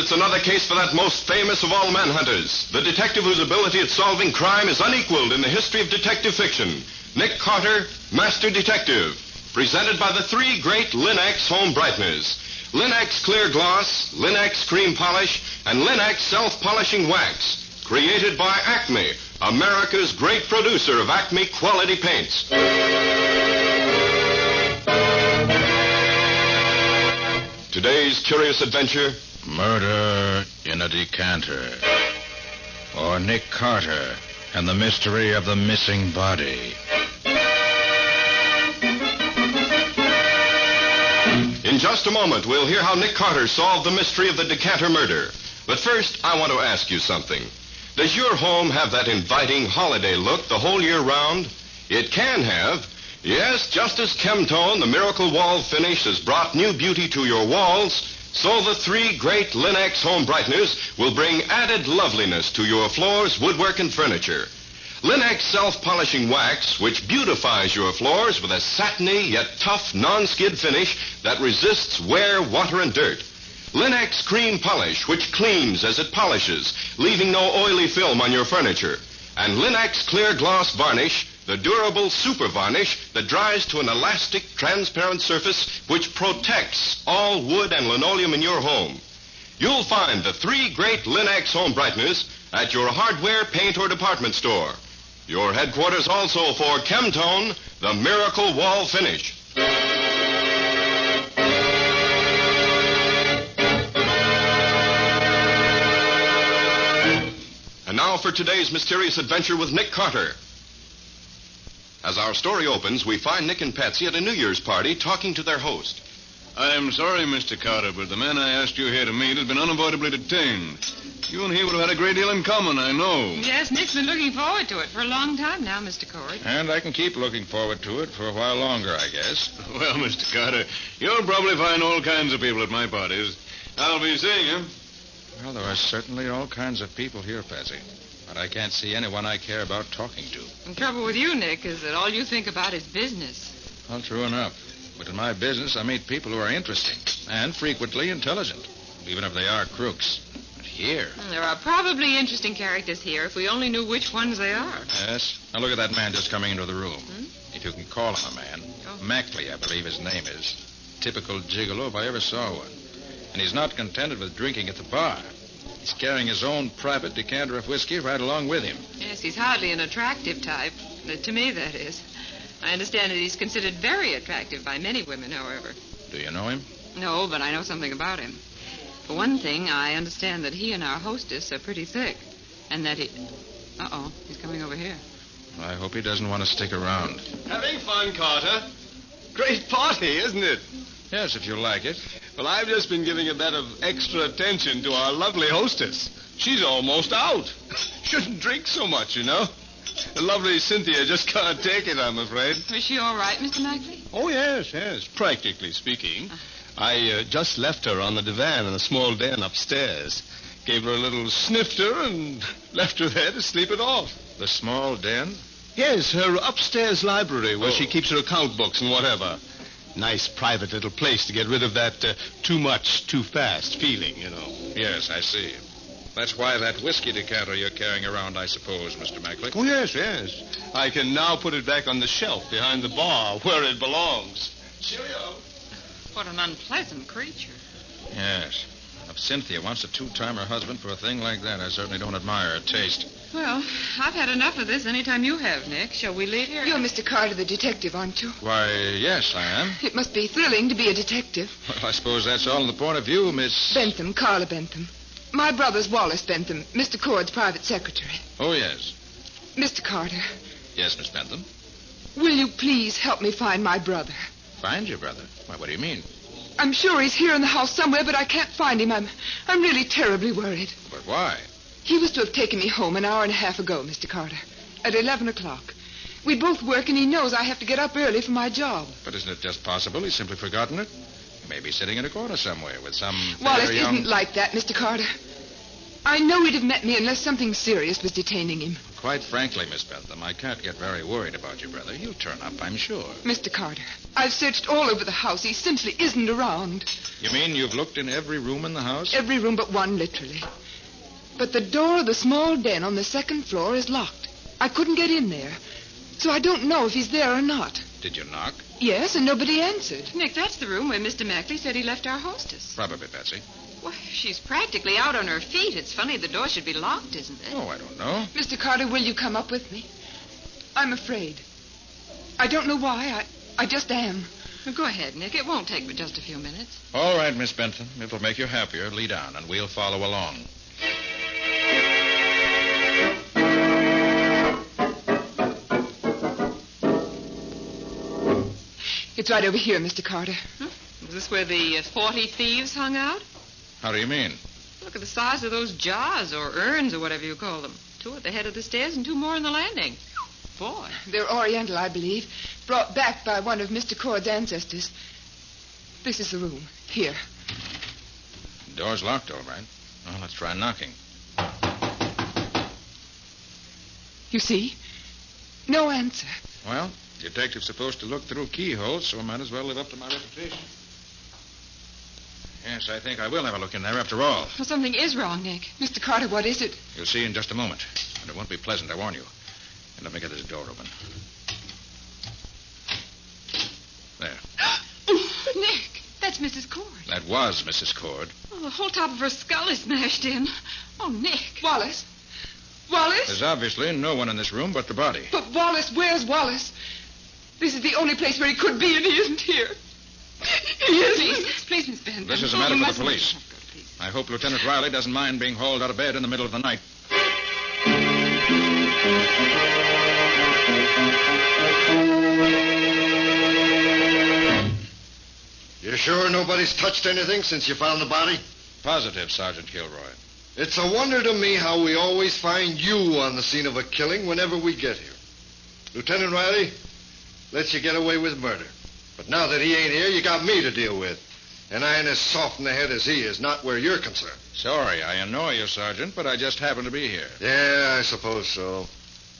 It's another case for that most famous of all manhunters, the detective whose ability at solving crime is unequaled in the history of detective fiction. Nick Carter, Master Detective, presented by the three great Linx home brighteners. Linx clear gloss, Linx cream polish, and Linx self-polishing wax. Created by Acme, America's great producer of Acme quality paints. Today's curious adventure Murder in a decanter. Or Nick Carter and the mystery of the missing body. In just a moment, we'll hear how Nick Carter solved the mystery of the decanter murder. But first, I want to ask you something. Does your home have that inviting holiday look the whole year round? It can have. Yes, just as Chemtone, the miracle wall finish, has brought new beauty to your walls, so the three great Linx home brighteners will bring added loveliness to your floors, woodwork, and furniture. Linx self-polishing wax, which beautifies your floors with a satiny yet tough non-skid finish that resists wear, water, and dirt. Linx cream polish, which cleans as it polishes, leaving no oily film on your furniture. And Linx clear gloss varnish, the durable super varnish that dries to an elastic, transparent surface which protects all wood and linoleum in your home. You'll find the three great Linx home brighteners at your hardware, paint, or department store. Your headquarters also for Chemtone, the miracle wall finish. And now for today's mysterious adventure with Nick Carter. As our story opens, we find Nick and Patsy at a New Year's party talking to their host. I'm sorry, Mr. Carter, but the man I asked you here to meet has been unavoidably detained. You and he would have had a great deal in common, I know. Yes, Nick's been looking forward to it for a long time now, Mr. Corey. And I can keep looking forward to it for a while longer, I guess. Well, Mr. Carter, you'll probably find all kinds of people at my parties. I'll be seeing you. Well, there are certainly all kinds of people here, Patsy. But I can't see anyone I care about talking to. The trouble with you, Nick, is that all you think about is business. Well, true enough. But in my business, I meet people who are interesting and frequently intelligent, even if they are crooks. But here, hmm, There are probably interesting characters here if we only knew which ones they are. yes. Now look at that man just coming into the room. Hmm? If you can call him a man. Oh. Mackley, I believe his name is. Typical gigolo if I ever saw one. And he's not contented with drinking at the bar. He's carrying his own private decanter of whiskey right along with him. Yes, he's hardly an attractive type. To me, that is. I understand that he's considered very attractive by many women, however. Do you know him? No, but I know something about him. For one thing, I understand that he and our hostess are pretty thick. And that he. Uh oh, he's coming over here. I hope he doesn't want to stick around. Having fun, Carter. Great party, isn't it? Yes, if you like it. Well, I've just been giving a bit of extra attention to our lovely hostess. She's almost out. Shouldn't drink so much, you know. The lovely Cynthia just can't take it, I'm afraid. Is she all right, Mr. Knightley? Oh, yes, yes, practically speaking. I uh, just left her on the divan in a small den upstairs. Gave her a little snifter and left her there to sleep it off. The small den? Yes, her upstairs library where she Oh. keeps her account books and whatever. Nice private little place to get rid of that uh, too much, too fast feeling, you know. Yes, I see. That's why that whiskey decanter you're carrying around, I suppose, Mr. Mackley. Oh, yes, yes. I can now put it back on the shelf behind the bar where it belongs. Cheerio. What an unpleasant creature. Yes. If Cynthia wants to two-time her husband for a thing like that, I certainly don't admire her taste. Well, I've had enough of this anytime you have, Nick. Shall we leave here? You're Mr. Carter, the detective, aren't you? Why, yes, I am. It must be thrilling to be a detective. Well, I suppose that's all in the point of view, Miss. Bentham, Carla Bentham. My brother's Wallace Bentham, Mr. Cord's private secretary. Oh, yes. Mr. Carter, Yes, Miss Bentham. will you please help me find my brother? Find your brother. Why, what do you mean? I'm sure he's here in the house somewhere, but I can't find him. I'm, I'm really terribly worried. But why? He was to have taken me home an hour and a half ago, Mr. Carter, at 11 o'clock. We both work, and he knows I have to get up early for my job. But isn't it just possible he's simply forgotten it? He may be sitting in a corner somewhere with some. Wallace young... isn't like that, Mr. Carter. I know he'd have met me unless something serious was detaining him. Quite frankly, Miss Bentham, I can't get very worried about your brother. He'll turn up, I'm sure. Mr. Carter, I've searched all over the house. He simply isn't around. You mean you've looked in every room in the house? Every room but one, literally. But the door of the small den on the second floor is locked. I couldn't get in there. So I don't know if he's there or not. Did you knock? Yes, and nobody answered. Nick, that's the room where Mr. Mackley said he left our hostess. Probably, Patsy. Well, she's practically out on her feet. It's funny the door should be locked, isn't it? Oh, I don't know. Mr. Carter, will you come up with me? I'm afraid. I don't know why. I, I just am. Well, go ahead, Nick. It won't take but just a few minutes. All right, Miss Bentham. It'll make you happier. Lead on, and we'll follow along. It's right over here, Mr. Carter. Is this where the uh, 40 thieves hung out? How do you mean? Look at the size of those jars or urns or whatever you call them. Two at the head of the stairs and two more on the landing. Boy. They're Oriental, I believe, brought back by one of Mr. Cord's ancestors. This is the room. Here. The door's locked, all right. Well, let's try knocking. You see? No answer. Well, detective's supposed to look through keyholes, so I might as well live up to my reputation. Yes, I think I will have a look in there after all. Well, something is wrong, Nick. Mr. Carter, what is it? You'll see in just a moment. And it won't be pleasant, I warn you. And let me get this door open. There. Nick, that's Mrs. Cord. That was Mrs. Cord. Oh, the whole top of her skull is smashed in. Oh, Nick. Wallace? Wallace? There's obviously no one in this room but the body. But Wallace, where's Wallace? This is the only place where he could be, and he isn't here. He isn't. Please, please, Miss Bentham. This is a matter you for the police. Please. I hope Lieutenant Riley doesn't mind being hauled out of bed in the middle of the night. You sure nobody's touched anything since you found the body? Positive, Sergeant Kilroy. It's a wonder to me how we always find you on the scene of a killing whenever we get here. Lieutenant Riley lets you get away with murder. But now that he ain't here, you got me to deal with. And I ain't as soft in the head as he is, not where you're concerned. Sorry I annoy you, Sergeant, but I just happen to be here. Yeah, I suppose so.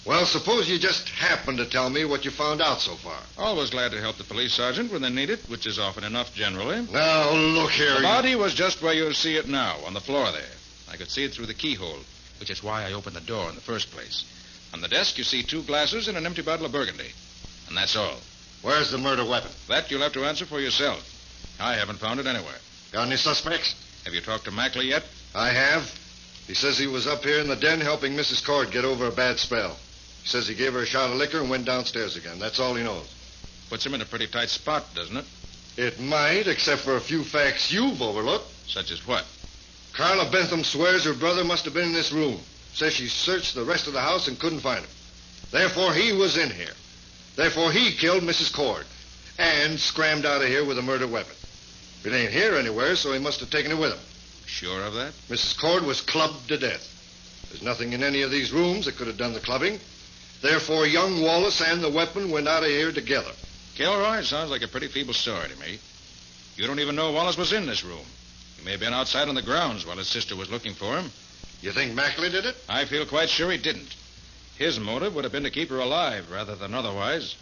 Well, suppose you just happen to tell me what you found out so far. Always glad to help the police, Sergeant, when they need it, which is often enough generally. Now, look here. The body was just where you see it now, on the floor there. I could see it through the keyhole, which is why I opened the door in the first place. On the desk, you see two glasses and an empty bottle of burgundy. And that's all. Where's the murder weapon? That you'll have to answer for yourself. I haven't found it anywhere. Got any suspects? Have you talked to Mackley yet? I have. He says he was up here in the den helping Mrs. Cord get over a bad spell. He says he gave her a shot of liquor and went downstairs again. That's all he knows. Puts him in a pretty tight spot, doesn't it? It might, except for a few facts you've overlooked. Such as what? Carla Bentham swears her brother must have been in this room. Says she searched the rest of the house and couldn't find him. Therefore, he was in here. Therefore, he killed Mrs. Cord and scrammed out of here with a murder weapon. It ain't here anywhere, so he must have taken it with him. Sure of that? Mrs. Cord was clubbed to death. There's nothing in any of these rooms that could have done the clubbing. Therefore, young Wallace and the weapon went out of here together. Kilroy, sounds like a pretty feeble story to me. You don't even know Wallace was in this room. He may have been outside on the grounds while his sister was looking for him. You think Mackley did it? I feel quite sure he didn't. His motive would have been to keep her alive rather than otherwise.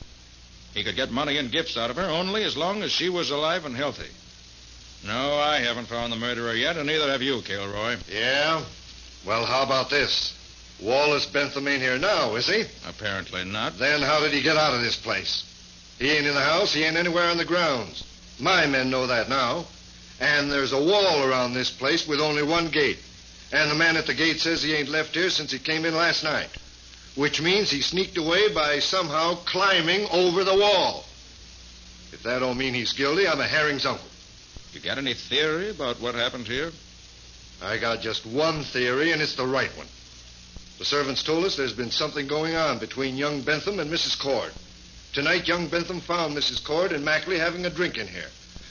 He could get money and gifts out of her only as long as she was alive and healthy. No, I haven't found the murderer yet, and neither have you, Kilroy. Yeah? Well, how about this? Wallace Bentham ain't here now, is he? Apparently not. Then how did he get out of this place? He ain't in the house. He ain't anywhere on the grounds. My men know that now. And there's a wall around this place with only one gate. And the man at the gate says he ain't left here since he came in last night. Which means he sneaked away by somehow climbing over the wall. If that don't mean he's guilty, I'm a herring's uncle. You got any theory about what happened here? I got just one theory, and it's the right one. The servants told us there's been something going on between young Bentham and Mrs. Cord. Tonight, young Bentham found Mrs. Cord and Mackley having a drink in here.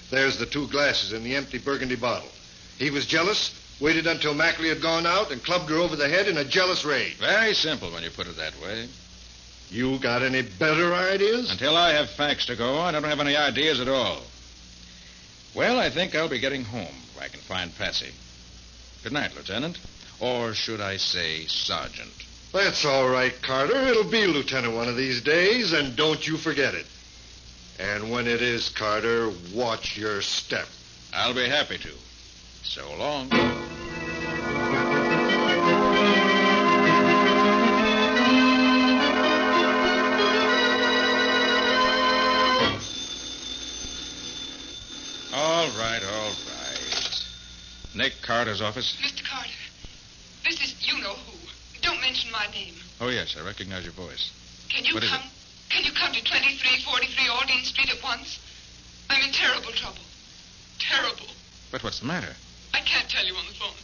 There's the two glasses and the empty burgundy bottle. He was jealous, waited until Mackley had gone out, and clubbed her over the head in a jealous rage. Very simple when you put it that way. You got any better ideas? Until I have facts to go on, I don't have any ideas at all. Well, I think I'll be getting home where I can find Patsy. Good night, Lieutenant. Or should I say, Sergeant? That's all right, Carter. It'll be Lieutenant one of these days, and don't you forget it. And when it is, Carter, watch your step. I'll be happy to. So long. Carter's office? Mr. Carter, this is you know who. Don't mention my name. Oh, yes, I recognize your voice. Can you What come? Can you come to 2343 Aldine Street at once? I'm in terrible trouble. Terrible. But what's the matter? I can't tell you on the phone.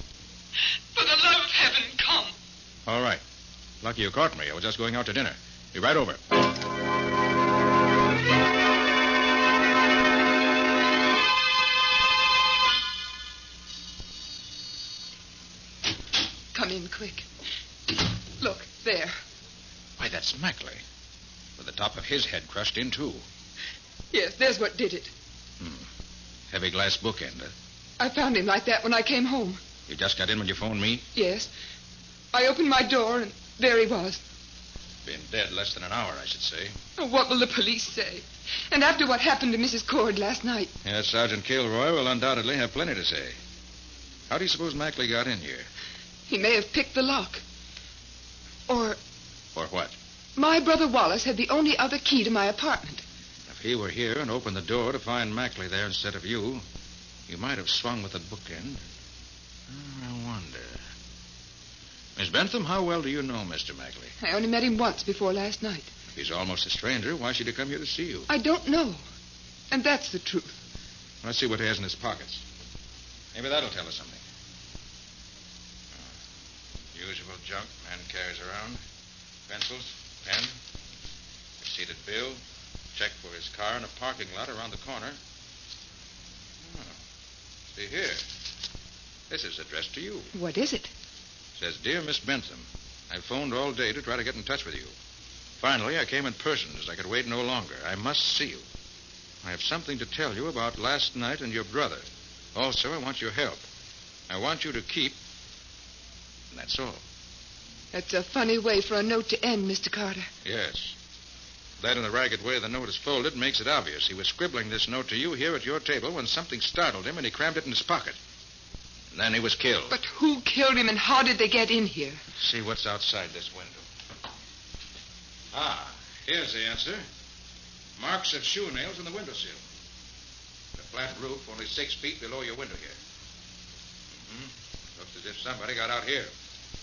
For the love of heaven, come. All right. Lucky you caught me. I was just going out to dinner. Be right over. That's Mackley. With the top of his head crushed in, too. Yes, there's what did it. Hmm. Heavy glass bookend. huh? I found him like that when I came home. You just got in when you phoned me? Yes. I opened my door, and there he was. Been dead less than an hour, I should say. Oh, what will the police say? And after what happened to Mrs. Cord last night, Yes, Sergeant Kilroy will undoubtedly have plenty to say. How do you suppose Mackley got in here? he may have picked the lock. Or Or what? My brother Wallace had the only other key to my apartment. If he were here and opened the door to find Mackley there instead of you, you might have swung with the bookend. I wonder. Miss Bentham, how well do you know Mr. Mackley? I only met him once before last night. If he's almost a stranger, why should he come here to see you? I don't know. And that's the truth. Let's see what he has in his pockets. Maybe that'll tell us something. Uh, usual junk man carries around. Pencils, pen, receipted bill, check for his car in a parking lot around the corner. Oh, see here. This is addressed to you. What is it? Says, Dear Miss Bentham, I've phoned all day to try to get in touch with you. Finally, I came in person as I could wait no longer. I must see you. I have something to tell you about last night and your brother. Also, I want your help. I want you to keep. And that's all. That's a funny way for a note to end, Mr. Carter. Yes. That and the ragged way the note is folded makes it obvious. He was scribbling this note to you here at your table when something startled him and he crammed it in his pocket. And then he was killed. But who killed him and how did they get in here? See what's outside this window. Ah, here's the answer. Marks of shoe nails in the windowsill. The flat roof only six feet below your window here. hmm Looks as if somebody got out here.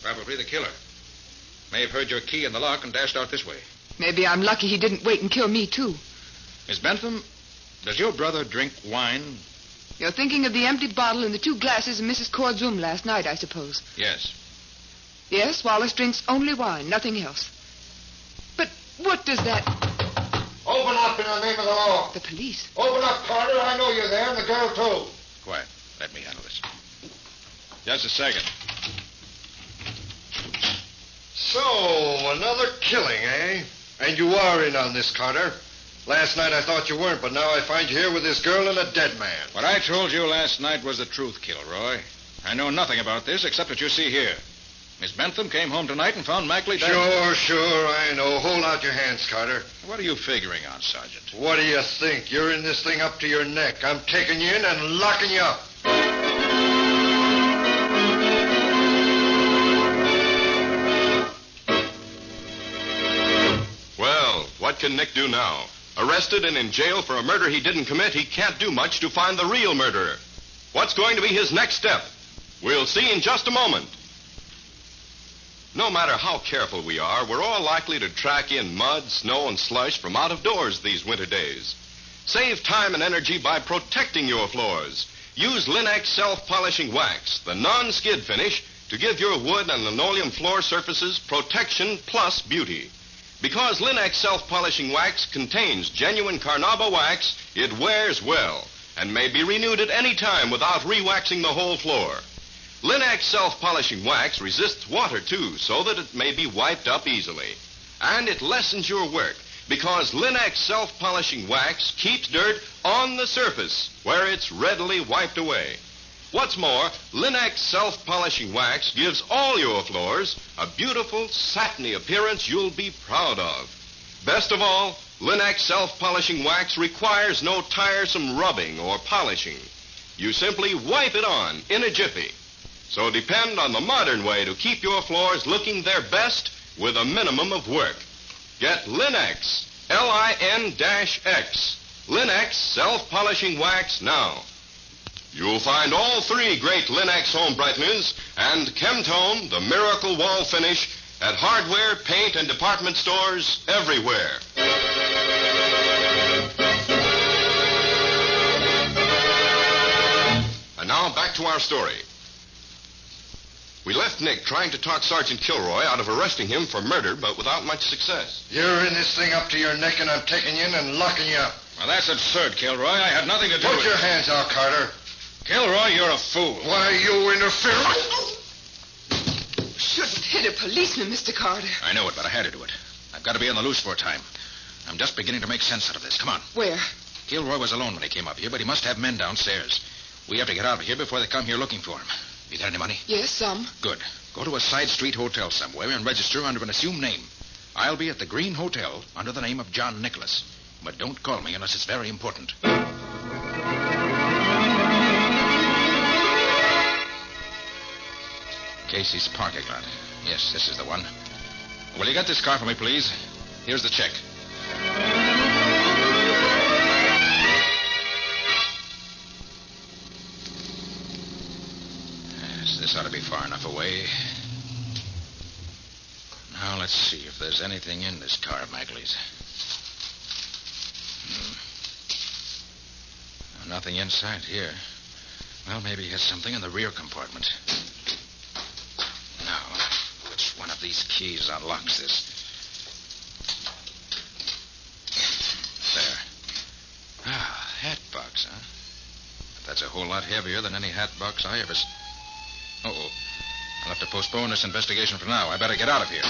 Probably the killer. May have heard your key in the lock and dashed out this way. Maybe I'm lucky he didn't wait and kill me, too. Miss Bentham, does your brother drink wine? You're thinking of the empty bottle and the two glasses in Mrs. Cord's room last night, I suppose. Yes. Yes, Wallace drinks only wine, nothing else. But what does that... Open up in the name of the law. The police. Open up, Carter. I know you're there, and the girl, too. Quiet. Let me handle this. Just a second. So, another killing, eh? And you are in on this, Carter. Last night I thought you weren't, but now I find you here with this girl and a dead man. What I told you last night was the truth, Kilroy. I know nothing about this except what you see here. Miss Bentham came home tonight and found Mackley dead. Sure, sure, I know. Hold out your hands, Carter. What are you figuring on, Sergeant? What do you think? You're in this thing up to your neck. I'm taking you in and locking you up. Can Nick do now? Arrested and in jail for a murder he didn't commit, he can't do much to find the real murderer. What's going to be his next step? We'll see in just a moment. No matter how careful we are, we're all likely to track in mud, snow, and slush from out of doors these winter days. Save time and energy by protecting your floors. Use Linx self-polishing wax, the non-skid finish, to give your wood and linoleum floor surfaces protection plus beauty. Because Linx self-polishing wax contains genuine Carnauba wax, it wears well and may be renewed at any time without re-waxing the whole floor. Linx self-polishing wax resists water too, so that it may be wiped up easily. And it lessens your work because Linx self-polishing wax keeps dirt on the surface where it's readily wiped away. What's more, Linx self-polishing wax gives all your floors a beautiful, satiny appearance you'll be proud of. Best of all, Linx self-polishing wax requires no tiresome rubbing or polishing. You simply wipe it on in a jiffy. So depend on the modern way to keep your floors looking their best with a minimum of work. Get Linx, L-I-N-X, Linx self-polishing wax now. You'll find all three great Linx home brighteners and Chemtone, the miracle wall finish, at hardware, paint, and department stores everywhere. And now back to our story. We left Nick trying to talk Sergeant Kilroy out of arresting him for murder, but without much success. You're in this thing up to your neck, and I'm taking you in and locking you up. Well, that's absurd, Kilroy. I had nothing to do Put with it. Put your hands out, Carter. Kilroy, you're a fool. Why are you interfere? Shouldn't hit a policeman, Mr. Carter. I know it, but I had to do it. I've got to be on the loose for a time. I'm just beginning to make sense out of this. Come on. Where? Kilroy was alone when he came up here, but he must have men downstairs. We have to get out of here before they come here looking for him. You got any money? Yes, some. Good. Go to a side street hotel somewhere and register under an assumed name. I'll be at the Green Hotel under the name of John Nicholas. But don't call me unless it's very important. Casey's parking lot. Yes, this is the one. Will you get this car for me, please? Here's the check. Yes, this ought to be far enough away. Now, let's see if there's anything in this car, Mackley's. Hmm. Nothing inside here. Well, maybe he has something in the rear compartment. One of these keys unlocks this? There. Ah, hat box, huh? That's a whole lot heavier than any hat box I ever. S- Uh-oh. I'll have to postpone this investigation for now. I better get out of here.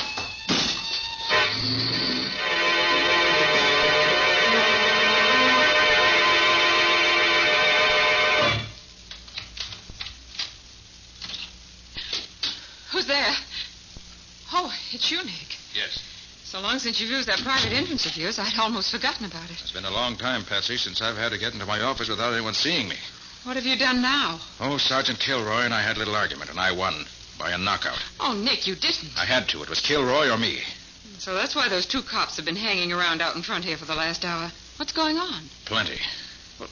It's you, Nick. Yes. So long since you've used that private entrance of yours, I'd almost forgotten about it. It's been a long time, Patsy, since I've had to get into my office without anyone seeing me. What have you done now? Oh, Sergeant Kilroy and I had a little argument, and I won by a knockout. Oh, Nick, you didn't. I had to. It was Kilroy or me. So that's why those two cops have been hanging around out in front here for the last hour. What's going on? Plenty. Well,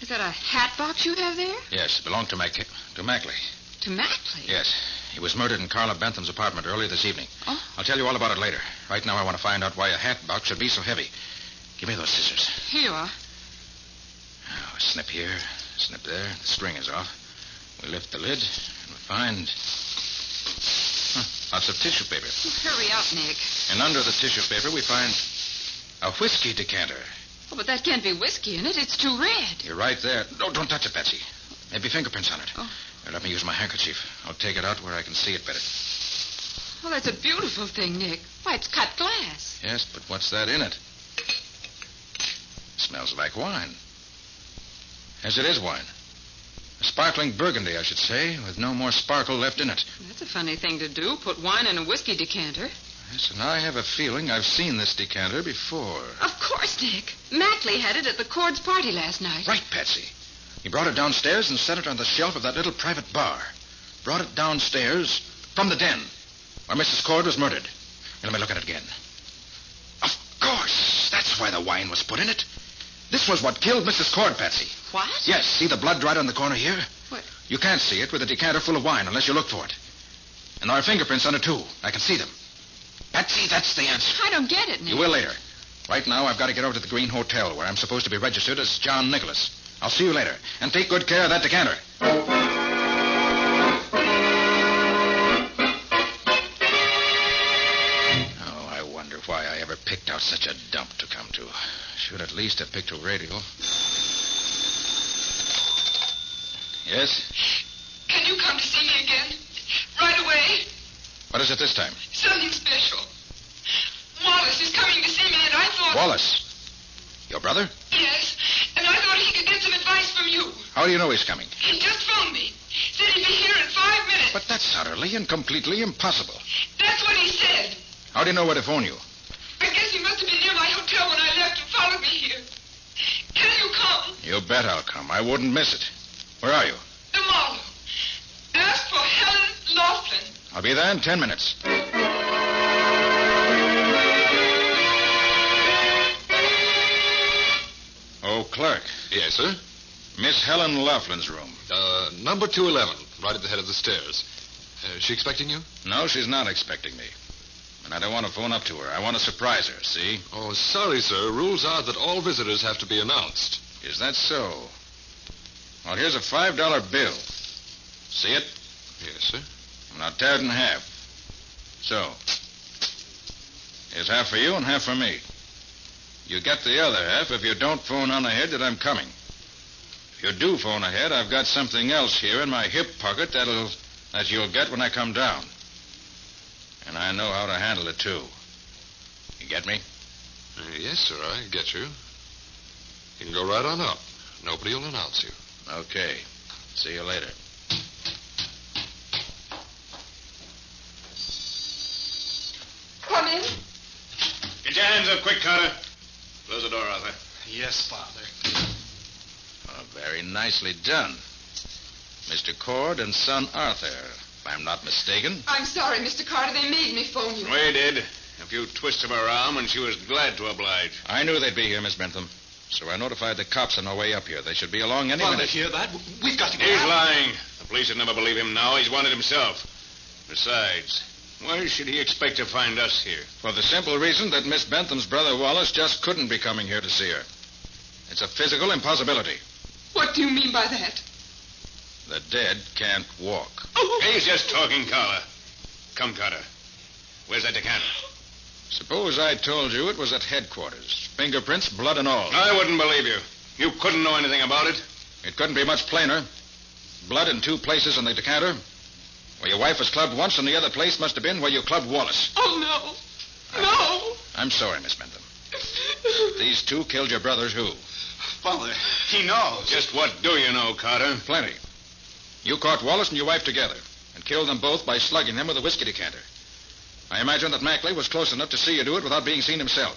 Is that a hat box you have there? Yes, it belonged to Mac to Mackley. To Mackley? Yes. He was murdered in Carla Bentham's apartment earlier this evening. Oh. I'll tell you all about it later. Right now, I want to find out why a hat box should be so heavy. Give me those scissors. Here you are. Oh, snip here, snip there. The string is off. We lift the lid, and we find. Huh, lots of tissue paper. Hurry up, Nick. And under the tissue paper, we find a whiskey decanter. Oh, but that can't be whiskey in it. It's too red. You're right there. No, don't touch it, Patsy. Maybe fingerprints on it. Oh. Here, let me use my handkerchief. I'll take it out where I can see it better. Oh, that's a beautiful thing, Nick. Why, it's cut glass. Yes, but what's that in it? Smells like wine. Yes, it is wine. A sparkling burgundy, I should say, with no more sparkle left in it. That's a funny thing to do. Put wine in a whiskey decanter. Yes, and I have a feeling I've seen this decanter before. Of course, Nick. Mackley had it at the Cords party last night. Right, Patsy. He brought it downstairs and set it on the shelf of that little private bar. Brought it downstairs from the den where Mrs. Cord was murdered. Let me look at it again. Of course. That's why the wine was put in it. This was what killed Mrs. Cord, Patsy. What? Yes, see the blood right on the corner here? What? You can't see it with a decanter full of wine unless you look for it. And there are fingerprints on it, too. I can see them. Patsy, that's the answer. I don't get it, Nick. You will later. Right now, I've got to get over to the Green Hotel, where I'm supposed to be registered as John Nicholas. I'll see you later. And take good care of that decanter. Oh, I wonder why I ever picked out such a dump to come to. Should at least have picked a radio. Yes? Can you come to see me again? Right away? What is it this time? Something special. Wallace is coming to see me, and I thought. Wallace. Your brother? Yes, and I thought he could get some advice from you. How do you know he's coming? He just phoned me. Said he'd be here in five minutes. But that's utterly and completely impossible. That's what he said. How do you know where to phone you? I guess he must have been near my hotel when I left and followed me here. Can you come? You bet I'll come. I wouldn't miss it. Where are you? The mall. Ask for Helen Laughlin. I'll be there in ten minutes. Oh, clerk. Yes, sir? Miss Helen Laughlin's room. Uh, number 211, right at the head of the stairs. Uh, is she expecting you? No, she's not expecting me. And I don't want to phone up to her. I want to surprise her, see? Oh, sorry, sir. Rules are that all visitors have to be announced. Is that so? Well, here's a $5 bill. See it? Yes, sir. Now tear it in half. So. Here's half for you and half for me. You get the other half if you don't phone on ahead that I'm coming. If you do phone ahead, I've got something else here in my hip pocket that'll that you'll get when I come down. And I know how to handle it too. You get me? Uh, yes, sir, I get you. You can go right on up. Nobody will announce you. Okay. See you later. Come in. Get your hands up quick, Carter. Close the door, Arthur. Yes, Father. Very nicely done. Mr. Cord and son Arthur, if I'm not mistaken. I'm sorry, Mr. Carter. They made me phone you. We did. A few twists of her arm, and she was glad to oblige. I knew they'd be here, Miss Bentham. So I notified the cops on their way up here. They should be along any Father, minute. hear that? We've got to get He's out. lying. The police would never believe him now. He's wanted himself. Besides, why should he expect to find us here? For the simple reason that Miss Bentham's brother Wallace just couldn't be coming here to see her. It's a physical impossibility. What do you mean by that? The dead can't walk. Oh, He's just talking, Carter. Come, Carter. Where's that decanter? Suppose I told you it was at headquarters. Fingerprints, blood, and all. I wouldn't believe you. You couldn't know anything about it. It couldn't be much plainer. Blood in two places on the decanter. Where your wife was clubbed once, and the other place must have been where you clubbed Wallace. oh no. No. I'm sorry, Miss Bentham. These two killed your brothers who? Father, he knows. Just what do you know, Carter? Plenty. You caught Wallace and your wife together and killed them both by slugging them with a whiskey decanter. I imagine that Mackley was close enough to see you do it without being seen himself.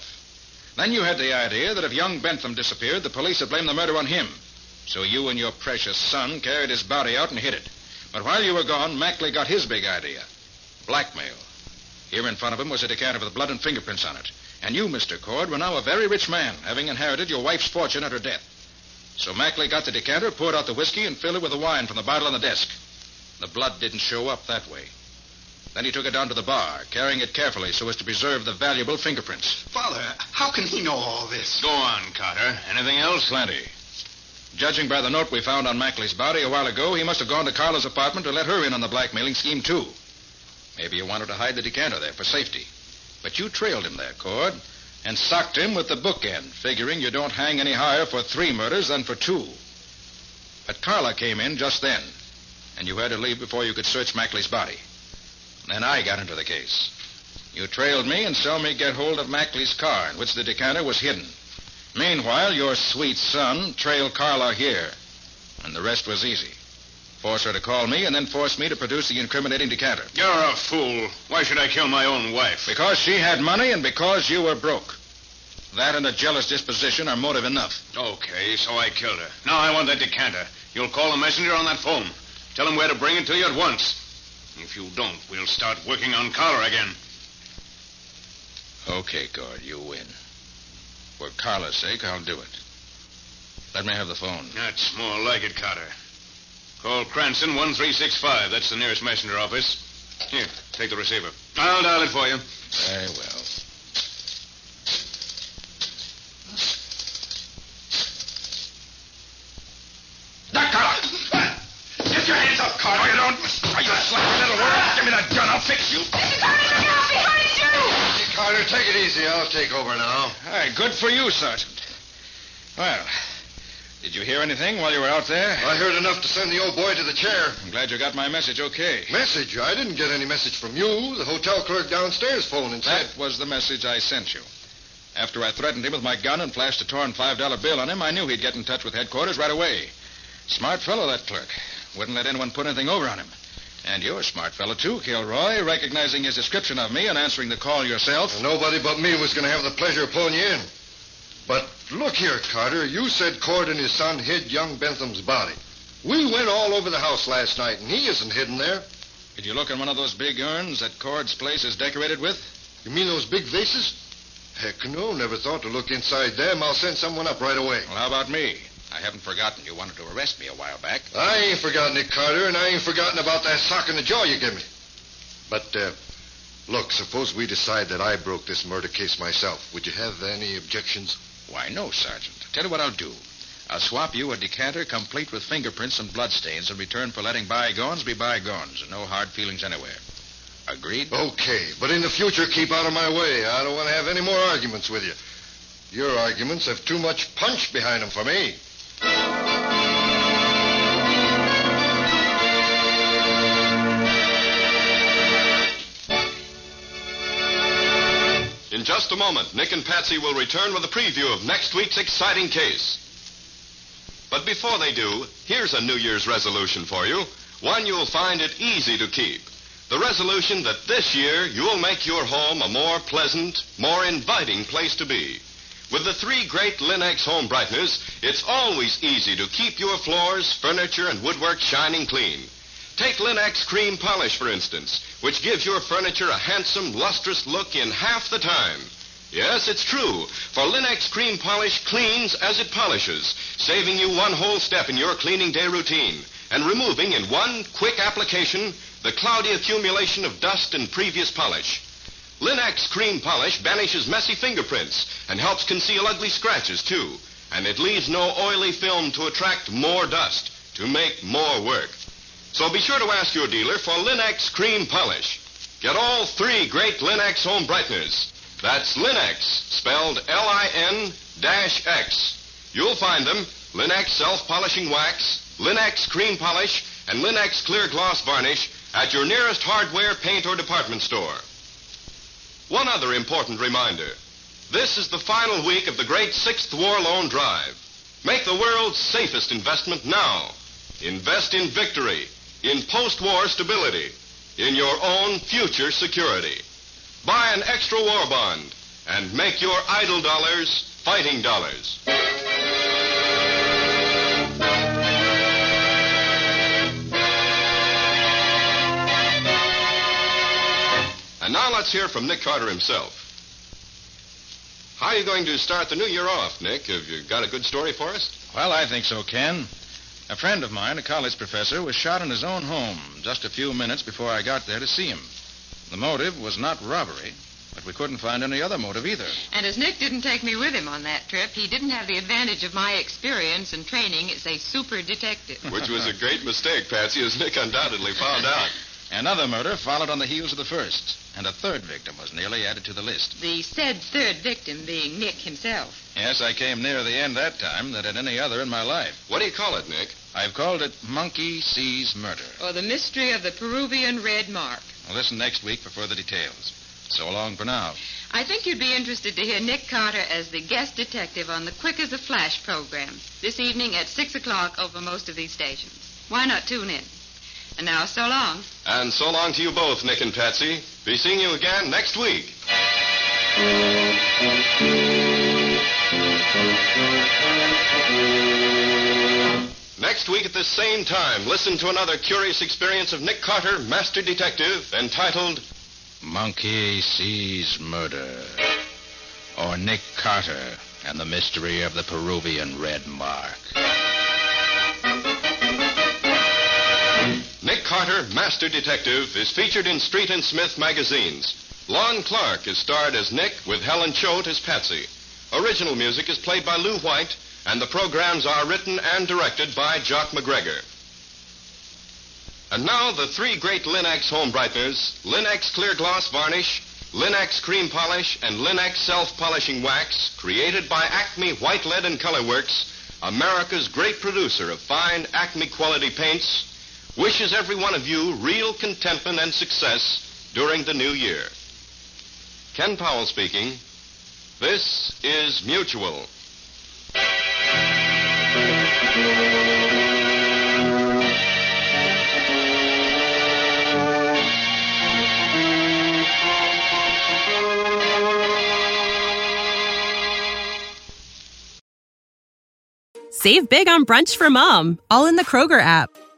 Then you had the idea that if young Bentham disappeared, the police would blame the murder on him. So you and your precious son carried his body out and hid it. But while you were gone, Mackley got his big idea. Blackmail. Here in front of him was a decanter with blood and fingerprints on it. And you, Mr. Cord, were now a very rich man, having inherited your wife's fortune at her death. So Mackley got the decanter, poured out the whiskey, and filled it with the wine from the bottle on the desk. The blood didn't show up that way. Then he took it down to the bar, carrying it carefully so as to preserve the valuable fingerprints. Father, how can he know all this? Go on, Carter. Anything else? Plenty. Judging by the note we found on Mackley's body a while ago, he must have gone to Carla's apartment to let her in on the blackmailing scheme, too. Maybe you wanted to hide the decanter there for safety. But you trailed him there, Cord, and socked him with the bookend, figuring you don't hang any higher for three murders than for two. But Carla came in just then, and you had to leave before you could search Mackley's body. Then I got into the case. You trailed me and saw me get hold of Mackley's car in which the decanter was hidden. Meanwhile, your sweet son trailed Carla here, and the rest was easy. Force her to call me, and then force me to produce the incriminating decanter. You're a fool. Why should I kill my own wife? Because she had money and because you were broke. That and a jealous disposition are motive enough. Okay, so I killed her. Now I want that decanter. You'll call a messenger on that phone. Tell him where to bring it to you at once. If you don't, we'll start working on Carla again. Okay, Cord, you win. For Carla's sake, I'll do it. Let me have the phone. That's more like it, Carter. Call Cranston 1365. That's the nearest messenger office. Here, take the receiver. I'll dial it for you. Very well. Doc Carter! Get your hands up, Carter. you don't. Are you slapping little world? Give me that gun. I'll fix you. Carter, take it easy. I'll take over now. Hey, good for you, Sergeant. Well, did you hear anything while you were out there? I heard enough to send the old boy to the chair. I'm glad you got my message okay. Message? I didn't get any message from you. The hotel clerk downstairs phoned and said. That was the message I sent you. After I threatened him with my gun and flashed a torn $5 bill on him, I knew he'd get in touch with headquarters right away. Smart fellow, that clerk. Wouldn't let anyone put anything over on him. And you're a smart fellow, too, Kilroy, recognizing his description of me and answering the call yourself. Nobody but me was going to have the pleasure of pulling you in. But look here, Carter. You said Cord and his son hid young Bentham's body. We went all over the house last night, and he isn't hidden there. Did you look in one of those big urns that Cord's place is decorated with? You mean those big vases? Heck no, never thought to look inside them. I'll send someone up right away. Well, how about me? I haven't forgotten you wanted to arrest me a while back. I ain't forgotten it, Carter, and I ain't forgotten about that sock in the jaw you gave me. But, uh, look, suppose we decide that I broke this murder case myself. Would you have any objections? Why, no, Sergeant. Tell you what I'll do. I'll swap you a decanter complete with fingerprints and bloodstains in return for letting bygones be bygones and no hard feelings anywhere. Agreed? Okay, but in the future, keep out of my way. I don't want to have any more arguments with you. Your arguments have too much punch behind them for me. Just a moment, Nick and Patsy will return with a preview of next week's exciting case. But before they do, here's a New Year's resolution for you, one you'll find it easy to keep. The resolution that this year you'll make your home a more pleasant, more inviting place to be. With the three great Linx home brighteners, it's always easy to keep your floors, furniture, and woodwork shining clean. Take Linx Cream Polish, for instance, which gives your furniture a handsome, lustrous look in half the time. Yes, it's true, for Linx Cream Polish cleans as it polishes, saving you one whole step in your cleaning day routine and removing in one quick application the cloudy accumulation of dust and previous polish. Linx Cream Polish banishes messy fingerprints and helps conceal ugly scratches, too. And it leaves no oily film to attract more dust, to make more work. So be sure to ask your dealer for Linx Cream Polish. Get all three great Linx home brighteners. That's Linx, spelled L-I-N-X. You'll find them, Linx self-polishing wax, Linx cream polish, and Linx clear gloss varnish at your nearest hardware, paint, or department store. One other important reminder. This is the final week of the great Sixth War Loan Drive. Make the world's safest investment now. Invest in victory, in post-war stability, in your own future security. Buy an extra war bond and make your idle dollars fighting dollars. And now let's hear from Nick Carter himself. How are you going to start the new year off, Nick? Have you got a good story for us? Well, I think so, Ken. A friend of mine, a college professor, was shot in his own home just a few minutes before I got there to see him. The motive was not robbery, but we couldn't find any other motive either. And as Nick didn't take me with him on that trip, he didn't have the advantage of my experience and training as a super detective. Which was a great mistake, Patsy, as Nick undoubtedly found out. Another murder followed on the heels of the first, and a third victim was nearly added to the list. The said third victim being Nick himself. Yes, I came nearer the end that time than at any other in my life. What do you call it, Nick? I've called it Monkey Sees Murder. Or the mystery of the Peruvian red mark. Now listen next week for further details. So long for now. I think you'd be interested to hear Nick Carter as the guest detective on the Quick as a Flash program this evening at 6 o'clock over most of these stations. Why not tune in? And now, so long. And so long to you both, Nick and Patsy. Be seeing you again next week. Next week at this same time, listen to another curious experience of Nick Carter, Master Detective, entitled Monkey Sees Murder. Or Nick Carter and the Mystery of the Peruvian Red Mark. Nick Carter, Master Detective, is featured in Street and Smith magazines. Lon Clark is starred as Nick with Helen Choate as Patsy. Original music is played by Lou White, and the programs are written and directed by Jock McGregor. And now the three great Linx home brighteners, Linx Clear Gloss Varnish, Linx Cream Polish, and Linx Self-Polishing Wax, created by Acme White Lead and Color Works, America's great producer of fine Acme quality paints, wishes every one of you real contentment and success during the new year. Ken Powell speaking. This is Mutual. Save big on brunch for mom, all in the Kroger app.